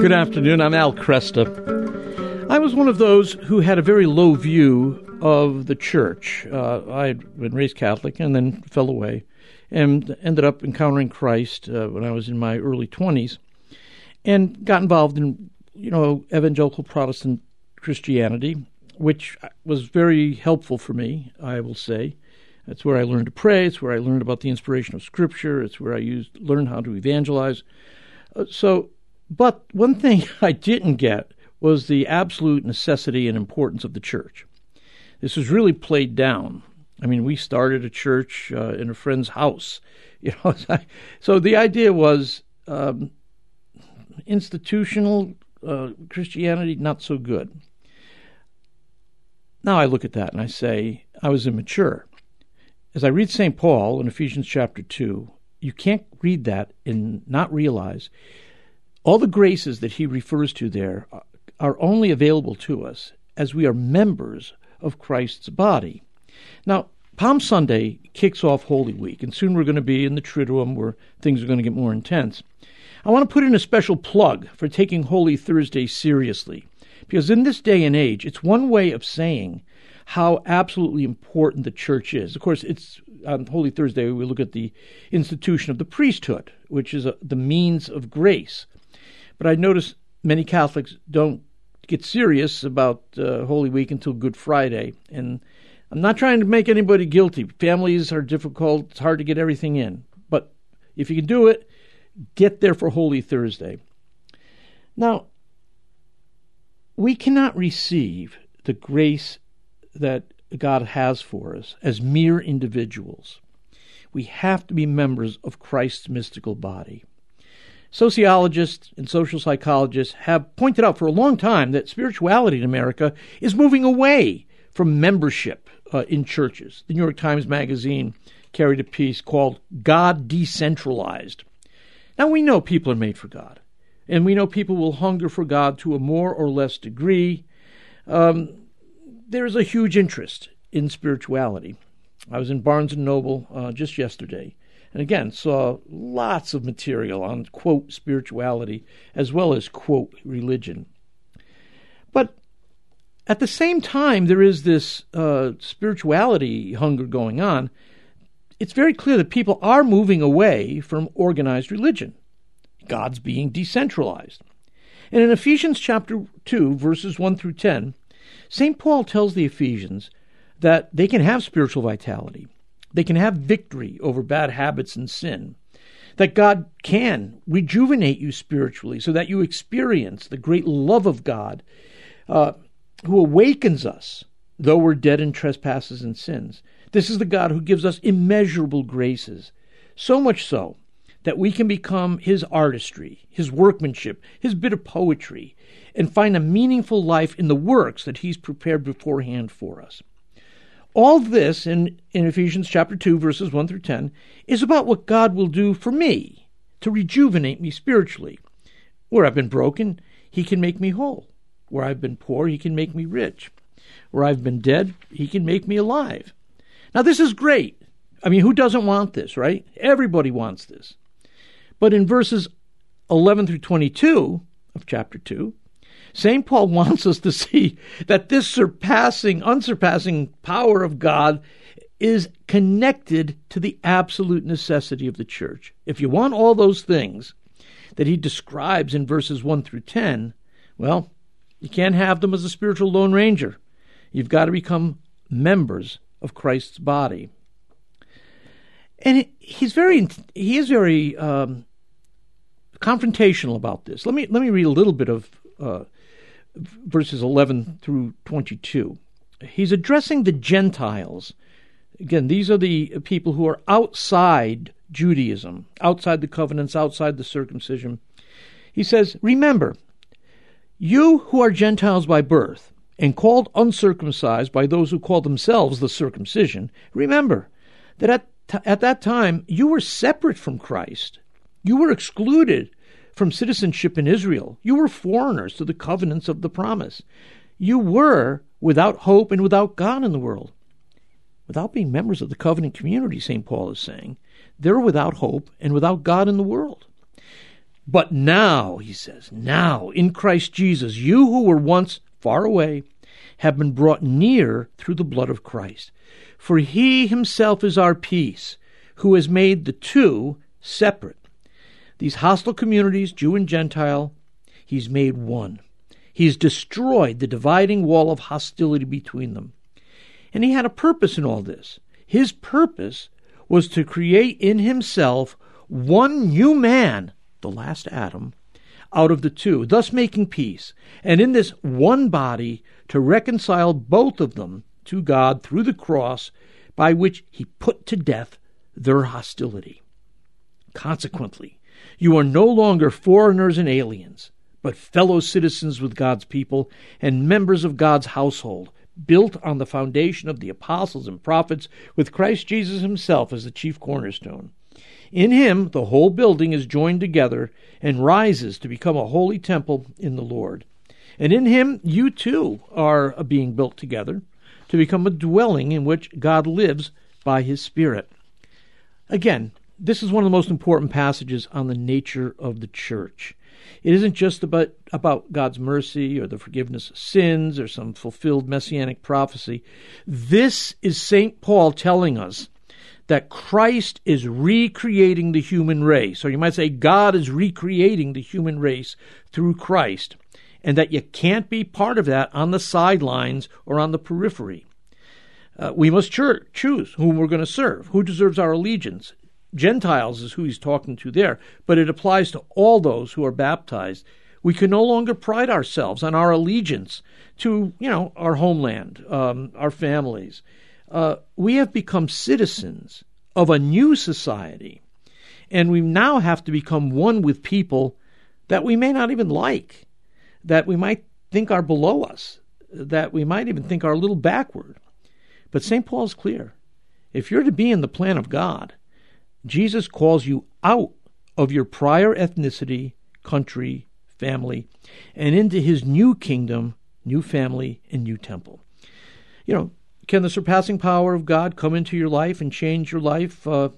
Good afternoon. I'm Al Kresta. I was one of those who had a very low view of the church. Uh, I had been raised Catholic and then fell away and ended up encountering Christ uh, when I was in my early 20s and got involved in, you know, evangelical Protestant Christianity, which was very helpful for me, I will say. That's where I learned to pray. It's where I learned about the inspiration of Scripture. It's where I used learned how to evangelize. Uh, so, but one thing I didn't get was the absolute necessity and importance of the church. This was really played down. I mean, we started a church uh, in a friend's house, you know. so the idea was um, institutional uh, Christianity not so good. Now I look at that and I say I was immature. As I read St. Paul in Ephesians chapter 2, you can't read that and not realize all the graces that he refers to there are only available to us as we are members of Christ's body. Now, Palm Sunday kicks off Holy Week, and soon we're going to be in the Triduum where things are going to get more intense. I want to put in a special plug for taking Holy Thursday seriously, because in this day and age, it's one way of saying how absolutely important the church is. Of course, it's on Holy Thursday we look at the institution of the priesthood, which is a, the means of grace. But I notice many Catholics don't get serious about uh, Holy Week until Good Friday, and I'm not trying to make anybody guilty. Families are difficult; it's hard to get everything in. But if you can do it, get there for Holy Thursday. Now, we cannot receive the grace that God has for us as mere individuals. We have to be members of Christ's mystical body. Sociologists and social psychologists have pointed out for a long time that spirituality in America is moving away from membership uh, in churches. The New York Times Magazine carried a piece called God Decentralized. Now, we know people are made for God, and we know people will hunger for God to a more or less degree. Um, there is a huge interest in spirituality. I was in Barnes and Noble uh, just yesterday, and again saw lots of material on quote spirituality as well as quote religion. But at the same time, there is this uh, spirituality hunger going on. It's very clear that people are moving away from organized religion. God's being decentralized. And in Ephesians chapter 2, verses 1 through 10, St. Paul tells the Ephesians that they can have spiritual vitality, they can have victory over bad habits and sin, that God can rejuvenate you spiritually so that you experience the great love of God uh, who awakens us, though we're dead in trespasses and sins. This is the God who gives us immeasurable graces, so much so that we can become his artistry, his workmanship, his bit of poetry, and find a meaningful life in the works that he's prepared beforehand for us. All this in, in Ephesians chapter 2, verses 1 through 10, is about what God will do for me to rejuvenate me spiritually. Where I've been broken, he can make me whole. Where I've been poor, he can make me rich. Where I've been dead, he can make me alive. Now, this is great. I mean, who doesn't want this, right? Everybody wants this. But in verses 11 through 22 of chapter 2, St. Paul wants us to see that this surpassing, unsurpassing power of God is connected to the absolute necessity of the church. If you want all those things that he describes in verses 1 through 10, well, you can't have them as a spiritual lone ranger. You've got to become members of Christ's body. And he's very, he is very um, confrontational about this. Let me let me read a little bit of uh, verses 11 through 22. He's addressing the Gentiles. Again, these are the people who are outside Judaism, outside the covenants, outside the circumcision. He says, Remember, you who are Gentiles by birth and called uncircumcised by those who call themselves the circumcision, remember that at, t- at that time you were separate from Christ. You were excluded from citizenship in Israel. You were foreigners to the covenants of the promise. You were without hope and without God in the world. Without being members of the covenant community, St. Paul is saying, they're without hope and without God in the world. But now, he says, now in Christ Jesus, you who were once far away have been brought near through the blood of Christ. For he himself is our peace, who has made the two separate. These hostile communities, Jew and Gentile, he's made one. He's destroyed the dividing wall of hostility between them. And he had a purpose in all this. His purpose was to create in himself one new man, the last Adam, out of the two, thus making peace, and in this one body to reconcile both of them to God through the cross, by which he put to death their hostility. Consequently, you are no longer foreigners and aliens, but fellow citizens with God's people and members of God's household, built on the foundation of the apostles and prophets, with Christ Jesus himself as the chief cornerstone. In him, the whole building is joined together and rises to become a holy temple in the Lord. And in him, you too are a being built together to become a dwelling in which God lives by his Spirit. Again, this is one of the most important passages on the nature of the church. It isn't just about, about God's mercy or the forgiveness of sins or some fulfilled messianic prophecy. This is St. Paul telling us that Christ is recreating the human race, or you might say God is recreating the human race through Christ, and that you can't be part of that on the sidelines or on the periphery. Uh, we must cho- choose whom we're going to serve, who deserves our allegiance. Gentiles is who he's talking to there, but it applies to all those who are baptized. We can no longer pride ourselves on our allegiance to, you know, our homeland, um, our families uh, we have become citizens of a new society, and we now have to become one with people that we may not even like, that we might think are below us, that we might even think are a little backward. But St. Paul's clear. If you're to be in the plan of God, Jesus calls you out of your prior ethnicity, country, family, and into his new kingdom, new family, and new temple. You know, can the surpassing power of God come into your life and change your life uh,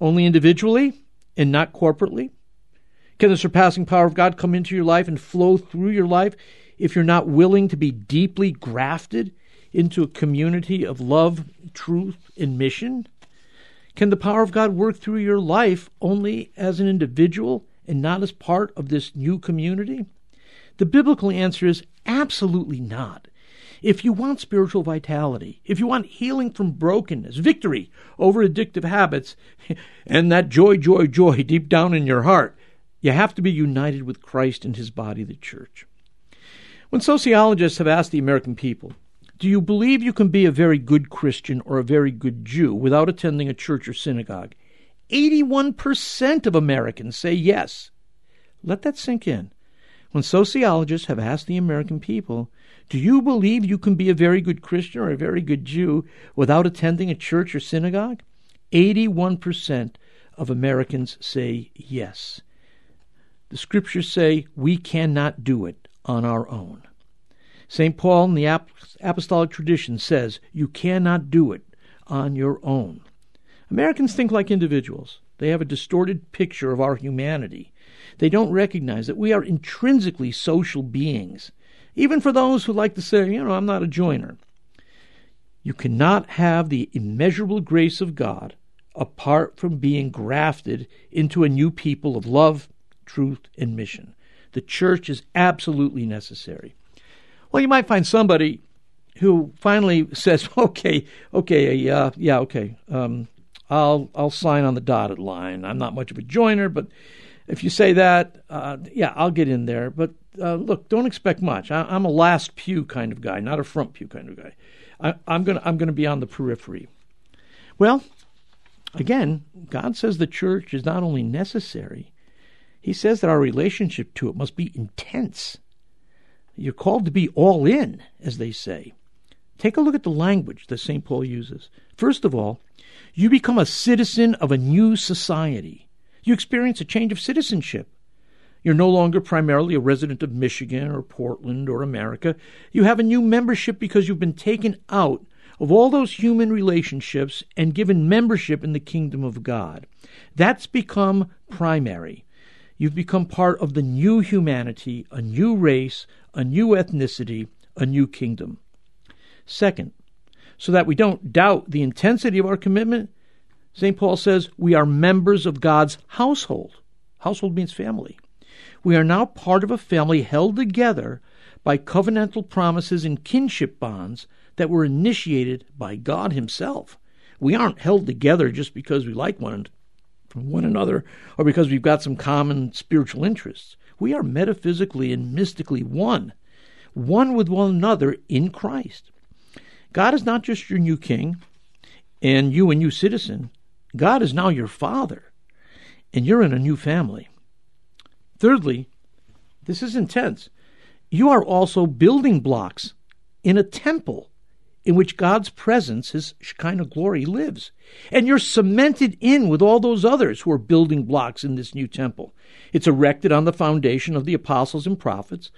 only individually and not corporately? Can the surpassing power of God come into your life and flow through your life if you're not willing to be deeply grafted into a community of love, truth, and mission? Can the power of God work through your life only as an individual and not as part of this new community? The biblical answer is absolutely not. If you want spiritual vitality, if you want healing from brokenness, victory over addictive habits, and that joy, joy, joy deep down in your heart, you have to be united with Christ and his body, the church. When sociologists have asked the American people, do you believe you can be a very good Christian or a very good Jew without attending a church or synagogue? 81% of Americans say yes. Let that sink in. When sociologists have asked the American people, do you believe you can be a very good Christian or a very good Jew without attending a church or synagogue? 81% of Americans say yes. The scriptures say we cannot do it on our own. St. Paul in the apostolic tradition says you cannot do it on your own. Americans think like individuals. They have a distorted picture of our humanity. They don't recognize that we are intrinsically social beings even for those who like to say, you know, I'm not a joiner. You cannot have the immeasurable grace of God apart from being grafted into a new people of love, truth, and mission. The church is absolutely necessary. Well, you might find somebody who finally says, "Okay, okay, uh, yeah, okay, um, I'll I'll sign on the dotted line. I'm not much of a joiner, but if you say that, uh, yeah, I'll get in there. But uh, look, don't expect much. I, am a last pew kind of guy, not a front pew kind of guy. I, I'm gonna I'm gonna be on the periphery. Well, again, God says the church is not only necessary; He says that our relationship to it must be intense. You're called to be all in, as they say. Take a look at the language that St. Paul uses. First of all, you become a citizen of a new society. You experience a change of citizenship. You're no longer primarily a resident of Michigan or Portland or America. You have a new membership because you've been taken out of all those human relationships and given membership in the kingdom of God. That's become primary. You've become part of the new humanity, a new race, a new ethnicity, a new kingdom. Second, so that we don't doubt the intensity of our commitment, St. Paul says we are members of God's household. Household means family. We are now part of a family held together by covenantal promises and kinship bonds that were initiated by God Himself. We aren't held together just because we like one, one another or because we've got some common spiritual interests. We are metaphysically and mystically one, one with one another in Christ. God is not just your new king and you a new citizen. God is now your father, and you're in a new family. Thirdly, this is intense. You are also building blocks in a temple in which God's presence, His Shekinah glory, lives. And you're cemented in with all those others who are building blocks in this new temple. It's erected on the foundation of the apostles and prophets,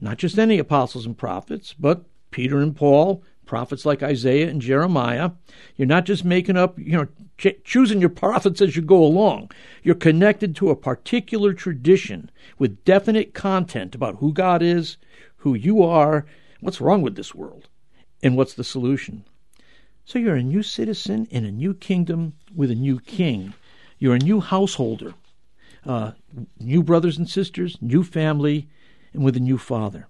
not just any apostles and prophets, but Peter and Paul, prophets like Isaiah and Jeremiah. You're not just making up, you know, ch- choosing your prophets as you go along. You're connected to a particular tradition with definite content about who God is, who you are, what's wrong with this world, and what's the solution. So you're a new citizen in a new kingdom with a new king. You're a new householder, uh, new brothers and sisters, new family, and with a new father.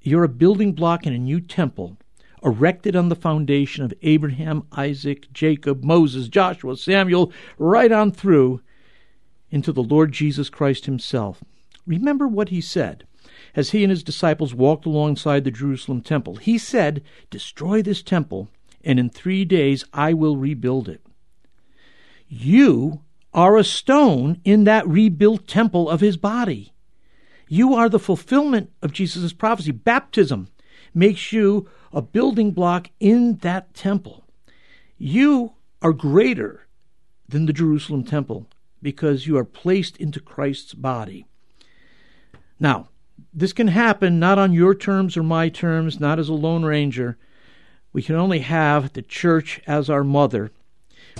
You're a building block in a new temple erected on the foundation of Abraham, Isaac, Jacob, Moses, Joshua, Samuel, right on through into the Lord Jesus Christ himself. Remember what he said as he and his disciples walked alongside the Jerusalem temple. He said, Destroy this temple, and in three days I will rebuild it. You are a stone in that rebuilt temple of his body. You are the fulfillment of Jesus' prophecy. Baptism makes you a building block in that temple. You are greater than the Jerusalem temple because you are placed into Christ's body. Now, this can happen not on your terms or my terms, not as a lone ranger. We can only have the church as our mother.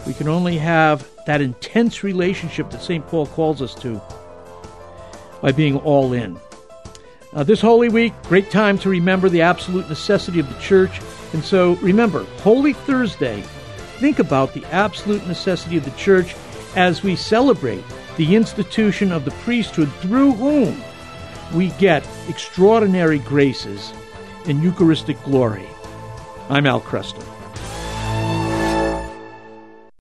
We can only have that intense relationship that St. Paul calls us to by being all in. Uh, this Holy Week, great time to remember the absolute necessity of the church. And so remember, Holy Thursday, think about the absolute necessity of the church as we celebrate the institution of the priesthood through whom we get extraordinary graces and Eucharistic glory. I'm Al Kresta.